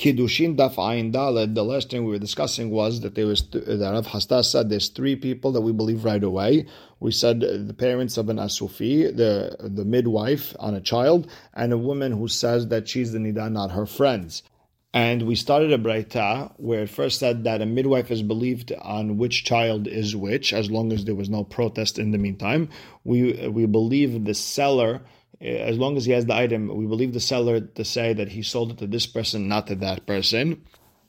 Kiddushin Daf Ayin Daled, the last thing we were discussing was that there was th- that Rav Hasdas said there's three people that we believe right away. We said uh, the parents of an Asufi, the the midwife on a child, and a woman who says that she's the Nida, not her friends. And we started a Braita where it first said that a midwife is believed on which child is which, as long as there was no protest in the meantime. We we believe the seller Uh, as long as he has the item, we believe the seller to say that he sold it to this person, not to that person.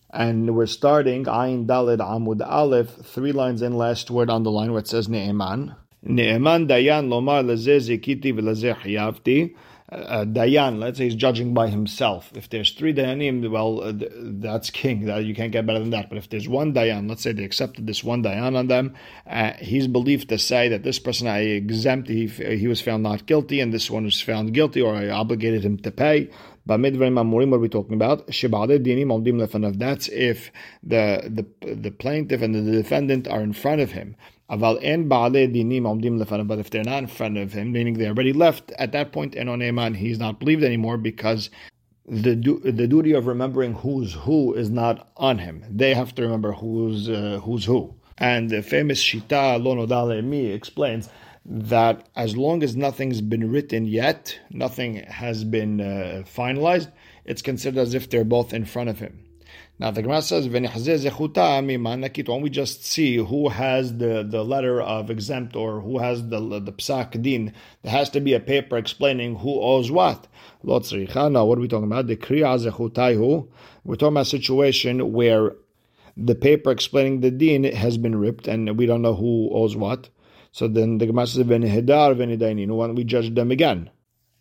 And we're starting Ayin Dalid Amud Aleph, three lines in, last word on the line where it says Ne'eman. Ne'eman Dayan Lomar Lezeh Zikiti V'Lezeh Hiyavti uh, Dayan, let's say he's judging by himself. If there's three Dayanim, well, uh, that's king. That you can't get better than that. But if there's one Dayan, let's say they accepted this one Dayan on them, uh, he's believed to say that this person I exempt, he, he was found not guilty, and this one was found guilty, or I obligated him to pay. But midvarim amurim, what are we talking about? Shibade Dinim Omdim Lefanav. That's if the the the plaintiff and the defendant are in front of him. Aval en dinim omdim But if they're not in front of him, meaning they already left at that point, and on Eman, he's not believed anymore because the the duty of remembering who's who is not on him. They have to remember who's uh, who's who. And the famous Shita Lonodale Mi explains that as long as nothing's been written yet, nothing has been uh, finalized, it's considered as if they're both in front of him. Now the Gemara says, when we just see who has the, the letter of exempt or who has the the psak din, there has to be a paper explaining who owes what. Now, what are we talking about? The kriya We're talking about a situation where the paper explaining the din has been ripped and we don't know who owes what. So then the Gemara says, don't we judge them again?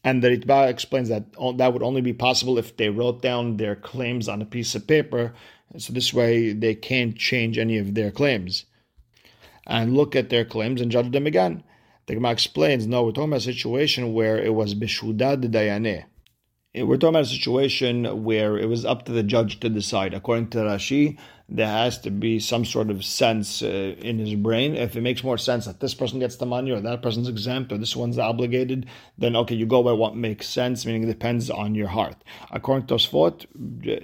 And the Ritba explains that that would only be possible if they wrote down their claims on a piece of paper. So this way they can't change any of their claims. And look at their claims and judge them again. The Gemara explains, no, we're talking about a situation where it was Bishudad Dayaneh. We're talking about a situation where it was up to the judge to decide. According to Rashi, there has to be some sort of sense uh, in his brain. If it makes more sense that this person gets the money or that person's exempt or this one's obligated, then okay, you go by what makes sense, meaning it depends on your heart. According to Tosfot,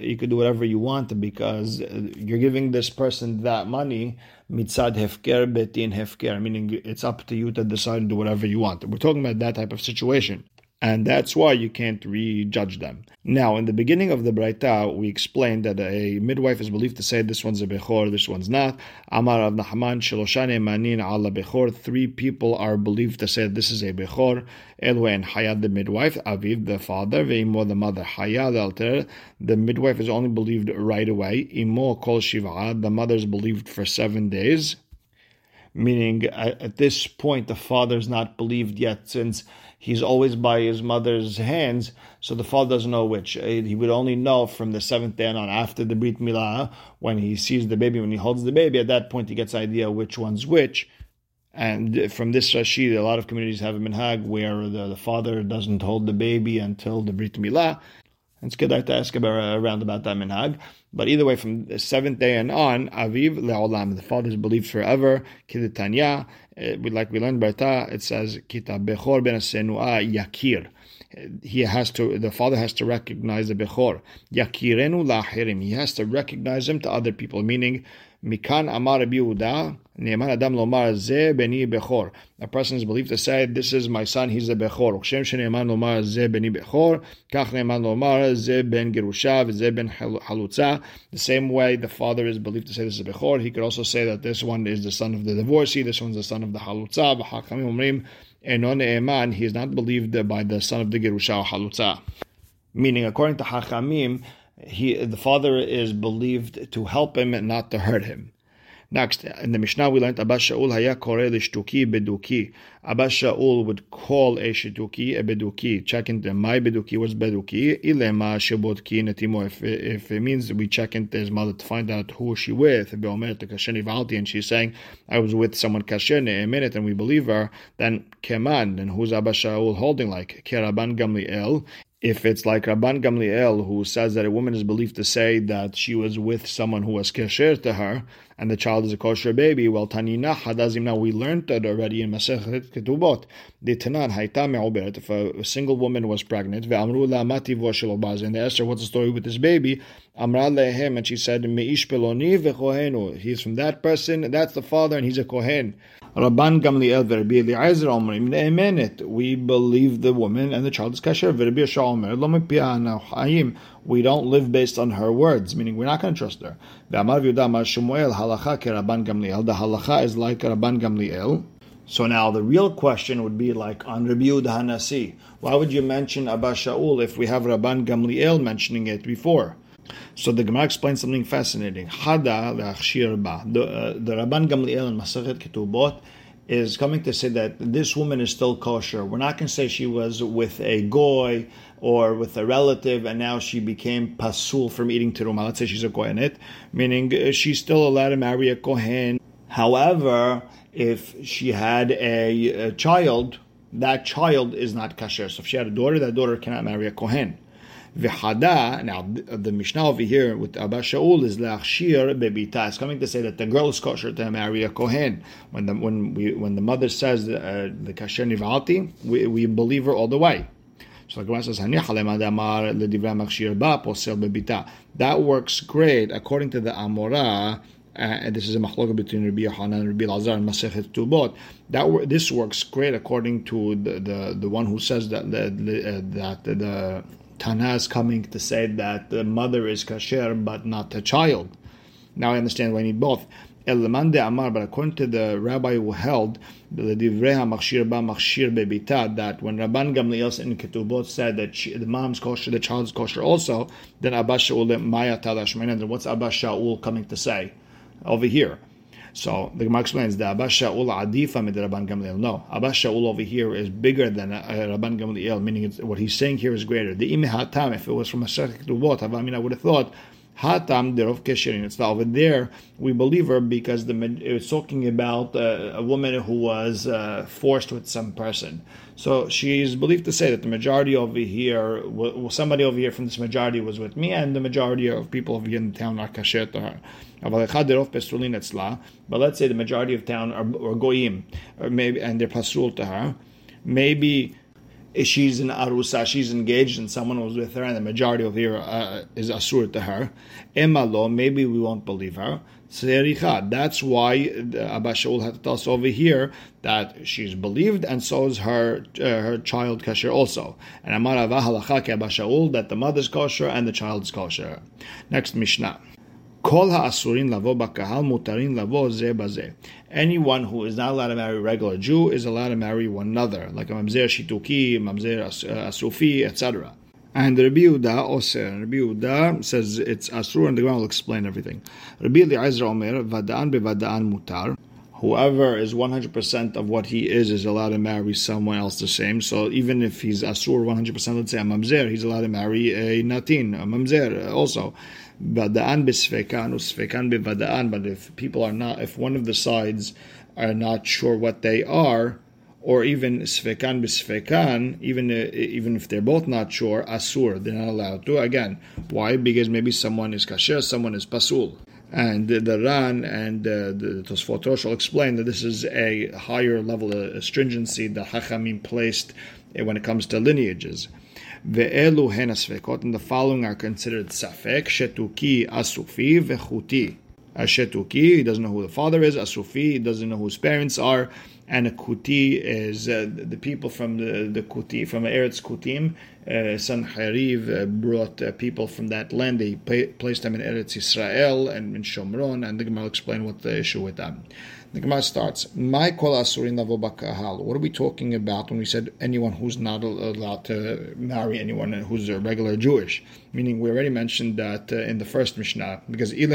you could do whatever you want because uh, you're giving this person that money mitzad hefker betin hefker, meaning it's up to you to decide and do whatever you want. We're talking about that type of situation and that's why you can't rejudge them. Now, in the beginning of the Braita, we explained that a midwife is believed to say this one's a Bechor, this one's not. Amar Rav Nahaman, Shiloshane Manin ala Bechor. Three people are believed to say this is a Bechor. Elwe and Hayad, the midwife, Aviv, the father, Veimo, the mother, Hayad, the alter. The midwife is only believed right away. Imo, Kol Shiva, the mother is believed for seven days. Meaning, at this point, the father is not believed yet since he's always by his mother's hands, so the father doesn't know which. Uh, he would only know from the seventh day on after the Brit Milah, when he sees the baby, when he holds the baby, at that point he gets idea which one's which. And from this Rashi, a lot of communities have a minhag where the, the father doesn't hold the baby until the Brit Milah. It's good to ask about, around about that minhag. But either way, from the seventh day and on, Aviv le'olam, the father is believed forever. Kiditanya, uh, like we learned Berta, it says Kita bechor ben senua yakir. He has to, the father has to recognize the bechor. Yakirenu lahirim. He has to recognize him to other people, meaning Mikan Amar Yehuda, Ne'eman Adam Lomar Ze Beni Bechor. A person is believed to say, "This is my son; he's a Bechor." Shem Shene'eman Lomar Ze Beni Bechor. Kach Ne'eman Lomar Ze Ben Gerusha Ze Ben Halutza. The same way the father is believed to say this is Bechor, he could also say that this one is the son of the divorcee, this one's the son of the Halutza. V'Hachamim Omrim Eno Ne'eman. He is not believed by the son of the Gerusha or Halutza. Meaning, according to Hachamim he the father is believed to help him and not to hurt him. Next, in the Mishnah we learned Abba Shaul haya kore l'shtuki beduki. Abba Shaul would call a shtuki a beduki. Check into my beduki was beduki. Ilema shebotki netimo. If if it means we check into his mother to find out who she with. Kasheni and she's saying I was with someone kashene a minute, and we believe her. Then keman, and who's Abba Shaul holding like? Keraban Gamliel. If it's like Rabban Gamliel who says that a woman is believed to say that she was with someone who was kesher to her and the child is a kosher baby, well, Tanina Hadazimna, we learned that already in Masechet Ketubot. The Tanan Haita Me'oberet, if a single woman was pregnant, Ve'amru La'amati Voshelobaz, and they asked her what's the story with this baby, Amra Lehem, and she said, Me'ish Peloni Ve'kohenu, he's from that person, that's the father, and he's a Kohen. Rabban Gamliel v'Rabbi Eliezer omrim ne'emenet. We believe the woman and the child is kasher. V'Rabbi Yehoshua omer lo hayim. We don't live based on her words, meaning we're not going to trust her. Yehuda Amar Shmuel halacha ke Rabban Gamliel. The halacha is like Rabban Gamliel. So now the real question would be like on Rabbi Yehuda Hanasi. Why would you mention Abba Shaul if we have Rabban Gamliel mentioning it before? So the Gemara explains something fascinating. Hada. The, uh, the Rabban Gamliel in Masachet Ketubot is coming to say that this woman is still kosher. We're not going to say she was with a goy or with a relative and now she became pasul from eating teruma. Let's say she's a kohenet, meaning uh, she's still allowed to marry a kohen. However, if she had a, a child, that child is not kasher. So if she had a daughter, that daughter cannot marry a kohen. V'hada, now the Mishnah over here with Abba Shaul is le'achshir bebita. It's coming to say that the girl is kosher to marry a kohen. When the when we when the mother says uh, the kasher nivalti, we, we believe her all the way. So the Gemara says, That works great according to the Amora. Uh, and this is a machloka between Rabbi Yohanan and Rabbi Lazar and Masechet Tubot. That this works great according to the, the, the one who says that the, uh, that the Tana is coming to say that the mother is kasher but not the child. Now I understand why I need both. Elamande Amar, but according to the rabbi who held that when Rabban Gamliel in Ketubot said that she, the mom's kosher, the child's kosher also, then Abba Shaul Maya Talashmenan. Then what's Abba Shaul coming to say over here? So the Gemara explains the Abba Shaul Adifa mid Rabban Gamliel. No, Abba Shaul over here is bigger than uh, Rabban Gamliel, meaning what he's saying here is greater. The Ime Hatam, if it was from a Ketubot, I mean, I would have thought Hatam derov kesherin. It's over there. We believe her because the it's talking about uh, a woman who was uh, forced with some person. So she is believed to say that the majority over here, somebody over here from this majority was with me, and the majority of people over here in the town are kasher to her. But let's say the majority of town are, are goyim, or maybe, and they're pasul to her. Maybe she's an arusa, she's engaged and someone was with her, and the majority of here uh, is asur to her. Emalo, maybe we won't believe her. That's why Abba Shaul had to tell us over here that she's believed, and so is her uh, her child kosher also. And Amar Avah halacha Abba Shaul that the mother's kosher and the child's kosher. Next Mishnah. Kol ha'asurin lavo bakahal mutarin lavo ze baze. Anyone who is not allowed to marry a regular Jew is allowed to marry one another, like a mamzer shituki, mamzer uh, asufi, etc. And Rabbi Yehuda Oser, Rabbi Yehuda says it's asur, and the Gemara will explain everything. Rabbi Eliezer Omer, vadaan bevadaan mutar. Whoever is 100% of what he is is allowed to marry someone else the same. So even if he's asur 100%, let's say a mamzer, he's allowed to marry a natin, a mamzer also. Vada'an b'sfekan usfekan b'vada'an. But if people are not, if one of the sides are not sure what they are, or even sfekan b'sfekan, even uh, even if they're both not sure, asur, they're not allowed to. Again, why? Because maybe someone is kasher, someone is pasul. And the, Ran and uh, the Tosfot Rosh will explain that this is a higher level of stringency that Hachamim placed when it comes to lineages. Ve'elu hen asfekot, and the following are considered safek, shetuki, asufi, vechuti. A shetuki, he doesn't know who the father is. Asufi, he doesn't know whose parents are. And a kuti is uh, the people from the, the kuti, from Eretz Kutim. Uh, Sanheriv uh, brought uh, people from that land. They placed them in Eretz Israel and in Shomron, and the Gemara will explain what the issue with them. The Gemara starts, My kol asurin bakahal. What are we talking about when we said anyone who's not allowed to marry anyone who's a regular Jewish? Meaning, we already mentioned that uh, in the first Mishnah, because if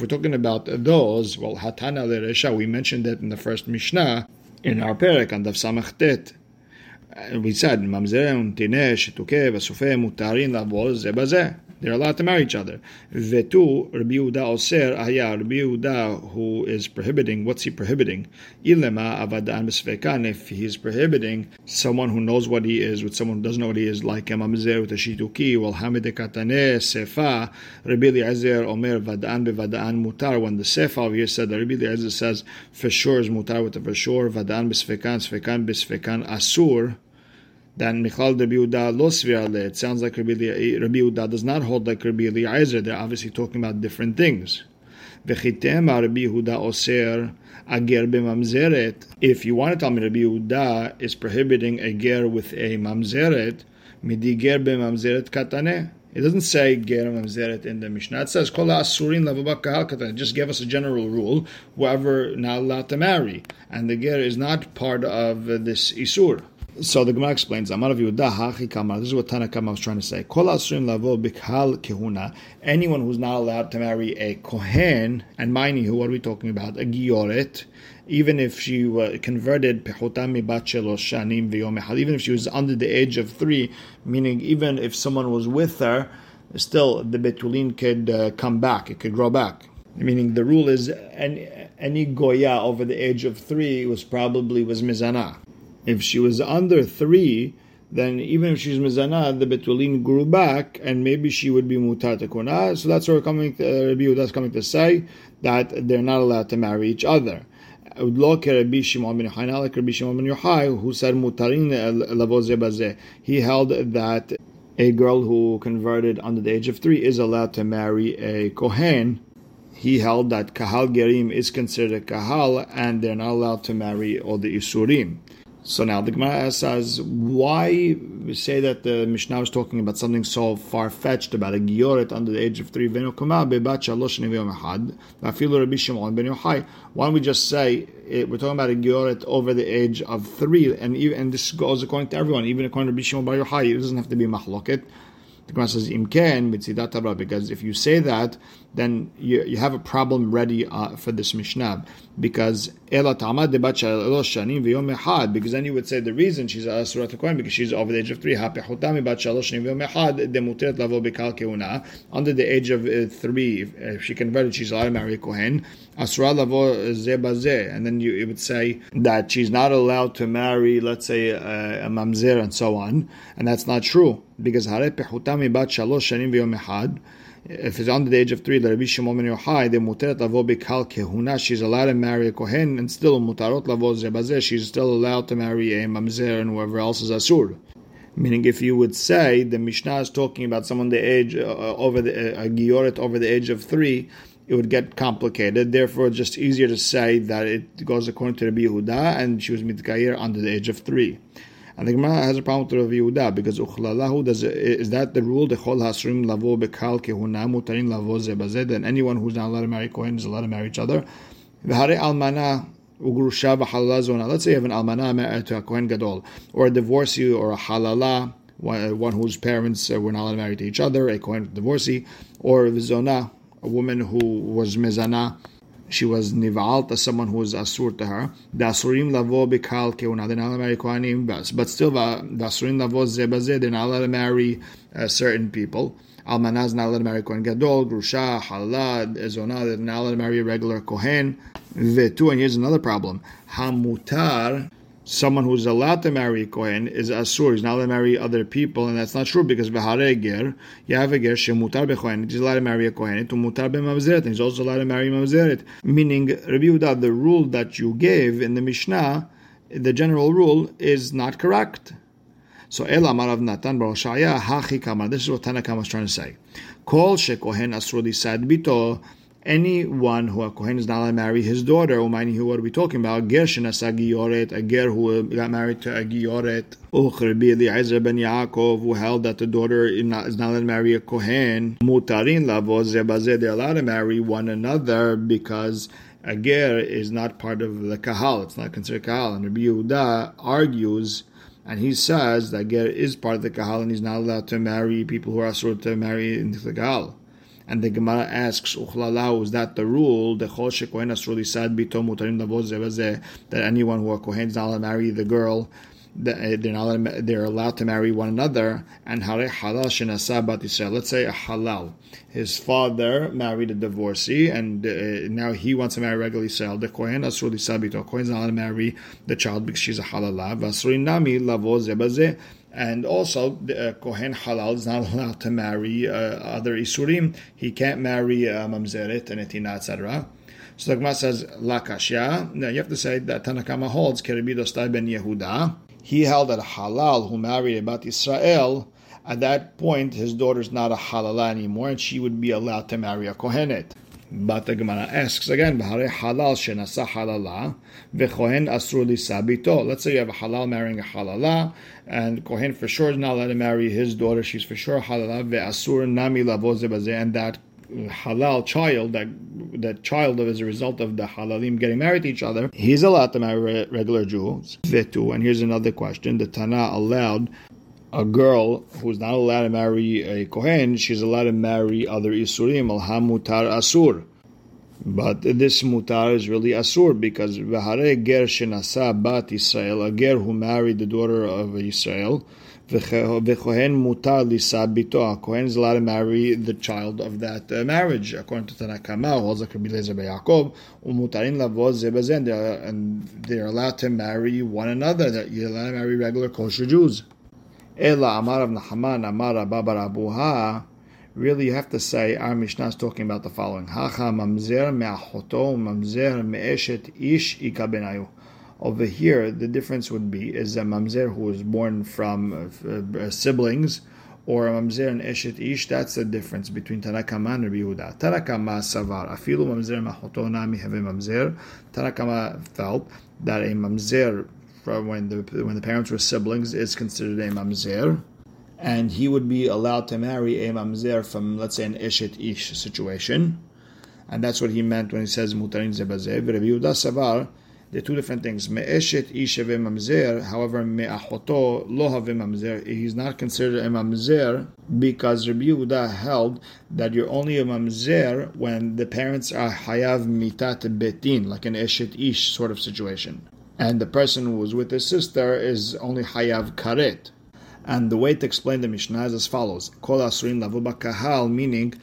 we're talking about those, well, hatana leresha, we mentioned that in the first Mishnah in our parak on Dav Samachtet. We said, ממזר, תינש, תוקף, הסופה, מותרים לעבוד זה בזה. they're allowed to marry each other. Vetu, Rabbi Yehuda Oser, Aya, Rabbi Yehuda, who is prohibiting, what's he prohibiting? Ilema avadan besvekan, if he's prohibiting someone who knows what he is with someone who doesn't know what he is, like a mamzer with a shituki, wal hamid katane, sefa, Rabbi Eliezer Omer vadan bevadan mutar, when the sefa over here said that Rabbi Eliezer says for sure is mutar with the for sure, vadan besvekan, svekan besvekan asur, then Michal Rabbi Yehuda lo It sounds like Rabbi, Rabbi Yehuda does not hold like Rabbi Eliezer. They're obviously talking about different things. If you want to tell me Rabbi Yehuda is prohibiting a ger with a mamzeret, midi ger b'mamzeret katane. It doesn't say ger mamzeret in the Mishnah. It says kol asurin katane. Just give us a general rule: whoever not allowed to marry, and the ger is not part of this isur. So the Gemara explains, Amar Yehuda Hachi Kamar. This is what Tanakama was trying to say. Kol Asurim Lavo Bikal Kehuna. Anyone who's not allowed to marry a Kohen, and mind you, what are we talking about? A Gioret. Even if she uh, converted Shanim Viyomehal, even if she was under the age of three, meaning even if someone was with her, still the Betulin could uh, come back, it could grow back. Meaning the rule is any, any Goya over the age of three was probably was Mizana. If she was under three, then even if she's mizana, the betulin grew back, and maybe she would be mutar tekuna. So that's what we're coming. To, uh, Rabbi Yehuda coming to say that they're not allowed to marry each other. Like Rabbi Shimon ben Yochai, who said mutarin Lavoze Baz, He held that a girl who converted under the age of three is allowed to marry a kohen. He held that kahal gerim is considered a kahal, and they're not allowed to marry all the isurim. So now the Gemara says, why say that the Mishnah was talking about something so far fetched about a Gioret under the age of three? Why don't we just say it, we're talking about a Gioret over the age of three, and even, and this goes according to everyone, even according to Rabbi Shimon Bar Yochai, it doesn't have to be Mahloket. The Gemara says imken mitzidat because if you say that, then you, you have a problem ready uh, for this Mishnah because because then you would say the reason she's a surat kohen because she's over the age of three. Hapechutami bat shalosh shanim lavo bekal keuna. Under the age of uh, three if she converted she's allowed to marry a kohen. Asura lavo zebazeh and then you, would say that she's not allowed to marry let's say a, a mamzer and so on. And that's not true because hare pechutami bat shalosh shanim v'yom echad if it's under the age of three, the Rabbi Shimon ben Yochai, the muteret lavo bikal kehuna, she's allowed to marry a kohen, and still mutarot lavo zebazeh, she's still allowed to marry a mamzer and whoever else is asur. Meaning, if you would say the Mishnah is talking about someone the age uh, over the uh, a gioret over the age of three, it would get complicated. Therefore, it's just easier to say that it goes according to Rabbi Yehuda, and she was mitkair under the age of three. And the Gemara has a problem with Rav Yehuda because uchlalahu does is that the rule the chol hasrim lavo bekal kehuna mutarin lavo zebazed and anyone who's not allowed to marry kohen is allowed to marry each other. V'hare almana ugrusha v'halala zona. Let's say you have an almana married to a kohen gadol or a divorcee or a halala. One whose parents uh, were not allowed to marry to each other, a kohen divorcee, or a zona, a woman who was mezana, she was nivalt as someone who was asur to her. The asurim lavo bikal keuna. They're not allowed to marry kohanim, but still the asurim lavo zebazeh. They're not allowed to marry uh, certain people. Almanaz not allowed to marry kohen gadol, grusha, halad, ezona. They're not allowed to marry a regular kohen. Vetu. And here's another problem. Hamutar someone who's allowed to marry a Kohen is Asur, he's not allowed to marry other people, and that's not true because Behare Ger, you have a Ger, Shemutar Bechohen, he's allowed to marry a Kohen, to he's also allowed to marry Mamzeret. Meaning, Rabbi Yehuda, the rule that you gave in the Mishnah, the general rule, is not correct. So El Amarav Natan Bar Shaya Hachi Kamar. This is what Tanakam was trying to say. Kol Shekohen Asur Sad Bito anyone who a Kohen is not allowed to marry his daughter, Umayni, who are we talking about? Ger shenasa giyoret, a ger who got married to a giyoret. Uchrebi Eliezer ben Yaakov, who held that the daughter is not, allowed to marry a Kohen. Mutarin lavo zebazeh, they're allowed to marry one another because a ger is not part of the kahal, it's not considered kahal. And Rabbi Yehuda argues and he says that ger is part of the kahal and he's not allowed to marry people who are sort to marry into the kahal. And the Gemara asks, Uchlalau, is that the rule? The Chol Kohen Asruli Sad that anyone who a Kohen is not allowed to marry the girl they're not they're allowed to marry one another. And hare halal Israel. Let's say a halal. His father married a divorcee, and uh, now he wants to marry regular Israel. The kohen asur lisabito. Kohen's not allowed to marry the child because she's a halala. Vasuri nami lavo zebazeh. And also, uh, Kohen Halal is not allowed to marry uh, other Isurim. He can't marry uh, Mamzeret and Etina, etc. So the Gemara says, La Kashya. Now you have to say that Tanakama holds, Kerebido ben Yehuda. He held that halal who married a Bat Israel, at that point his daughter is not a halala anymore, and she would be allowed to marry a kohenet. But the Gemara asks again, halal shenasa halala sabito. Let's say you have a halal marrying a halala, and kohen for sure is not allowed to marry his daughter. She's for sure halala nami lavoze and that halal child, that that child of as a result of the halalim getting married to each other, he's allowed to marry regular Jews. And here's another question: The Tana allowed a girl who's not allowed to marry a kohen; she's allowed to marry other isurim. Alhamutar asur. But this mutar is really asur because v'hare ger shenasa bat Israel, a ger who married the daughter of Israel, V'kohen mutar lisabito. A kohen is allowed to marry the child of that uh, marriage, according to Tanakama, holds like Lezer Yaakov. Umutarin lavoz zebazen. And they're allowed to marry one another. That you're allowed to marry regular kosher Jews. Ela amar Rav Nahaman amar Abba Really, you have to say our Mishnah is talking about the following: Hacha mamzer me'achoto mamzer me'eshet ish ikabenayu. Over here, the difference would be is a mamzer who was born from uh, uh, siblings, or a mamzer and eshet ish. That's the difference between Tanakama and Rabbi Yehuda. Tanakama savar afilu mamzer mahotona mihave mamzer. Tanakama felt that a mamzer from when the when the parents were siblings is considered a mamzer, and he would be allowed to marry a mamzer from let's say an eshet ish situation, and that's what he meant when he says mutarin zebazev. Rabbi Yehuda savar the two different things. me Me'eshet isha mamzer, however, me me'achoto lo mamzer, he's not considered a mamzer because Rabbi Yehuda held that you're only a mamzer when the parents are hayav mitat betin, like an eshet ish sort of situation. And the person who was with his sister is only hayav karet. And the way to explain the Mishnah is as follows: Kol asurin kahal, meaning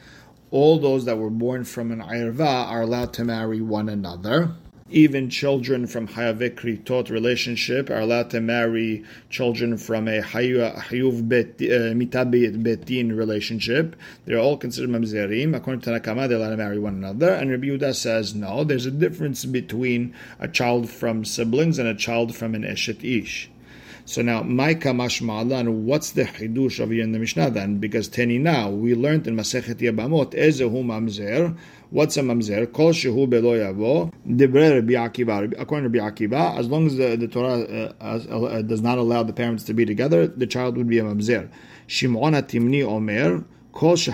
all those that were born from an irva are allowed to marry one another even children from Hayavekri taught relationship are allowed to marry children from a Hayuv uh, Mitabit Betin relationship. They're all considered Mamzerim. According to Nakama, they're allowed to marry one another. And Rabbi Yehuda says, no, there's a difference between a child from siblings and a child from an Eshet Ish. So now, my kamash ma'alan, what's the chidush over here in the Mishnah then? Because teni now, we learned in Masechet Yabamot, ezehu mamzer, What's a mamzer? Kol shehu belo yavo. Dibre Rabbi. According to Rabbi as long as the, the Torah uh, uh, does not allow the parents to be together, the child would be a mamzer. Shimon Timni Omer. If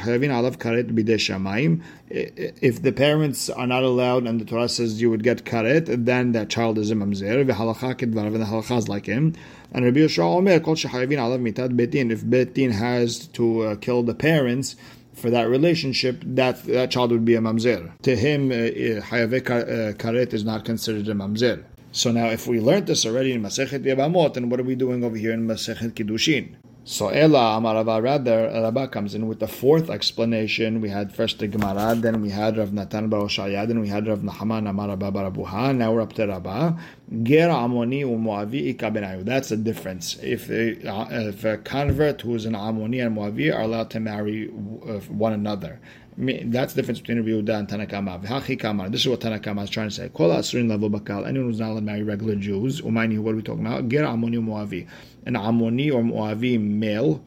the parents are not allowed and the Torah says you would get karet, then that child is a mamzer. And the halacha is like him. And Rabbi Yehoshua Omer, kol alav mitat betin. If betin has to uh, kill the parents, for that relationship, that that child would be a mamzer. To him, uh, uh, hayave uh, karet is not considered a mamzer. So now, if we learned this already in Masechet Yevamot, then what are we doing over here in Masechet Kiddushin? So Ela Amarava rather Rabba comes in with the fourth explanation. We had first the Gemara, then we had Rav Natan Bar Oshaya, then we had Rav Nahaman Amar Rabba Barabuha. Now we're up to Rabba. Ger Amoni Umoavi. That's the difference. If a, uh, if a convert who is an Amoni and Moavi are allowed to marry uh, one another. That's the difference between Rabbi Yehuda and Tanakama. This is what Tanakama is trying to say. Kol asurin level bakal. Anyone who's not allowed to marry regular Jews. Umayni, what are we talking about? Ger Amoni Moavi. An Amoni or Moavi male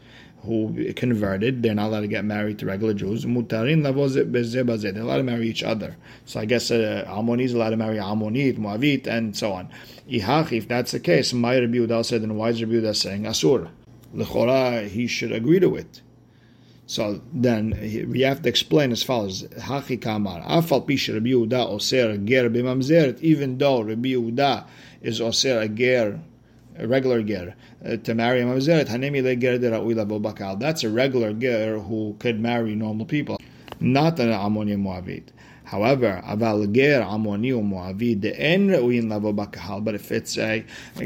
who converted, they're not allowed to get married to regular Jews. Mutarin They're allowed to marry each other. So I guess uh, Amoni is allowed to marry Amonit, Moavit, and so on. Ihach, if that's the case, my Rabbi Yehuda said, then why is Rabbi Yehuda saying Asur? Lechora, he should agree to it. So then we have to explain as follows: Hachi kamar afal pisha Rabbi Yehuda oser ger b'mamzeret. Even though Rabbi Yehuda is oser a ger, a regular ger, uh, to marry a mamzeret, hanemi le ger de bakal. That's a regular ger who could marry normal people, not an Ammonian Moabit. However, aval ger amoni u'moavi de'en re'uyin lavo bakahal. But if it's a,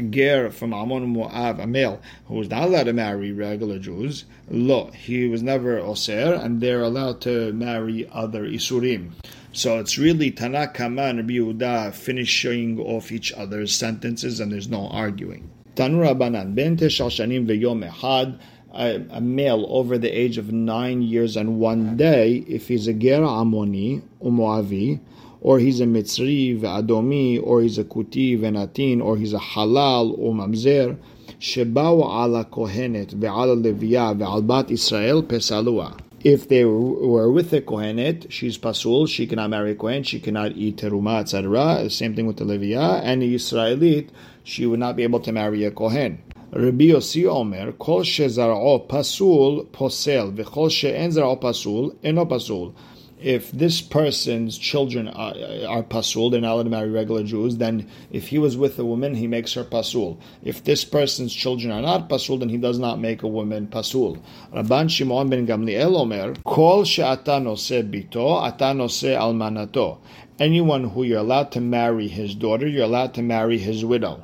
ger from Ammon Moav, a male who was not allowed to marry regular Jews, lo, he was never oser, and they're allowed to marry other isurim. So it's really Tanakama and Rabbi Yehuda finishing off each other's sentences, and there's no arguing. Tanura Banan, Ben Teshal Shanim Veyom Ehad, a, a, male over the age of nine years and one day, if he's a Ger Amoni, umoavi, or he's a Mitzri, Adomi, or he's a Kuti, Venatin, or he's a Halal, umamzer, Shebao ala Kohenet, Ve'ala Levia, Ve'al Bat Israel, Pesalua. If they were with a Kohenet, she's Pasul, she cannot marry a Kohen, she cannot eat Teruma, etc. Same thing with the Levia, and the Israelite, she would not be able to marry a Kohen. Rabbi Yossi Omer, kol shezar'o pasul posel, zar'o pasul, eno pasul if this person's children are, are, pasul, they're not allowed to marry regular Jews, then if he was with a woman, he makes her pasul. If this person's children are not pasul, then he does not make a woman pasul. Rabban Shimon ben Gamliel Omer, Kol she'ata bito, ata almanato. Anyone who you're allowed to marry his daughter, you're allowed to marry his widow.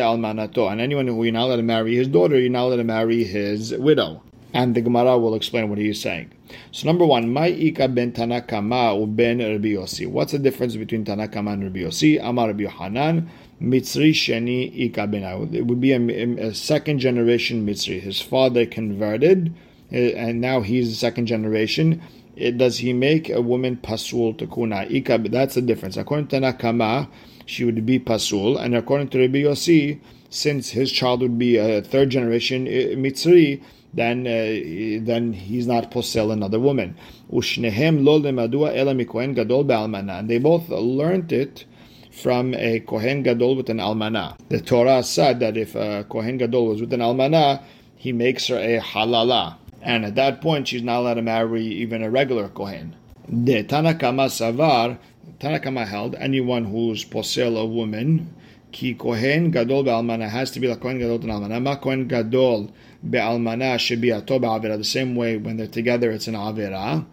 Almanato. And anyone who you're not allowed to marry his daughter, you're not allowed to marry his widow and the Gemara will explain what he is saying. So number one, Mai Ika ben Tanakama u ben Rabbi. What's the difference between Tanakama and Rabbi Yossi? Amar Rabbi Hanan, Mitzri Sheni Ika ben It would be a, a, second generation Mitzri. His father converted, eh, and now he's second generation. It, does he make a woman pasul to kuna? Ika, that's the difference. According to Nakama, she would be pasul, and according to Rabbi Yossi, since his child would be a third generation eh, Mitzri, then uh, then he's not posel another woman. Ushnehem lo lemadua ela mikohen gadol be'almana. And they both learned it from a kohen gadol with an almana. The Torah said that if a kohen gadol was with an almana, he makes her a halala, and at that point she's not allowed to marry even a regular kohen. The Tanakama savar. Tanakama held anyone who's posel a woman. Ki kohen gadol be'almana has to be like kohen gadol and almana. Ma kohen gadol be'almana shebiato ba'avira. The same way when they're together, it's an avira.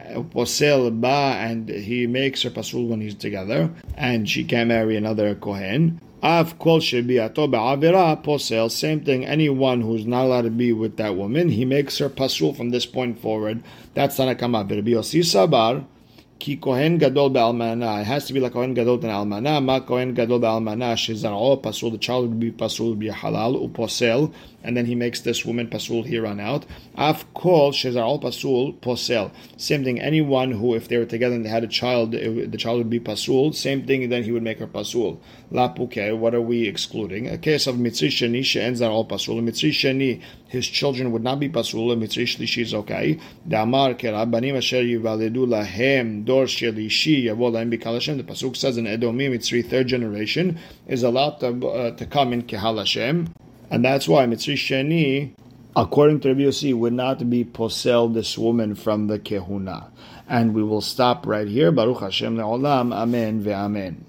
Uh, posel ba, and he makes her pasul when he's together, and she can't marry another kohen. Av kol posel. Same thing. Anyone who's not allowed to be with that woman, he makes her pasul from this point forward. That's tanakama. Rabbi Yossi Sabar. Ki Kohen Gadol Be'almana. It has to be like Kohen Gadol and Almana. Ma Kohen Gadol Be'almana. Shezar'o Pasul. The child would be Pasul, be halal, uposel. And then he makes this woman Pasul here on out. Af Kol Shezar'o Pasul, Posel. Same thing. Anyone who, if they were together and they had a child, it, the child would be Pasul. Same thing, then he would make her Pasul. La Puke. What are we excluding? A case of Mitzri Sheni She'en Zar'o Pasul. Mitzri Sheni, his children would not be Pasul. Mitzri Shlishi is okay. Damar Kerabanim Asher Yivaledu Lahem Dor Shelishi Yavol Lahem Bikal The Pasuk says in Edomim, it's three third generation, is allowed to, uh, to come in Kehal Hashem. And that's why Mitzri Sheni, according to Rabbi Yossi, would not be posel this woman from the Kehuna. And we will stop right here. Baruch Hashem le'olam. Amen ve'amen.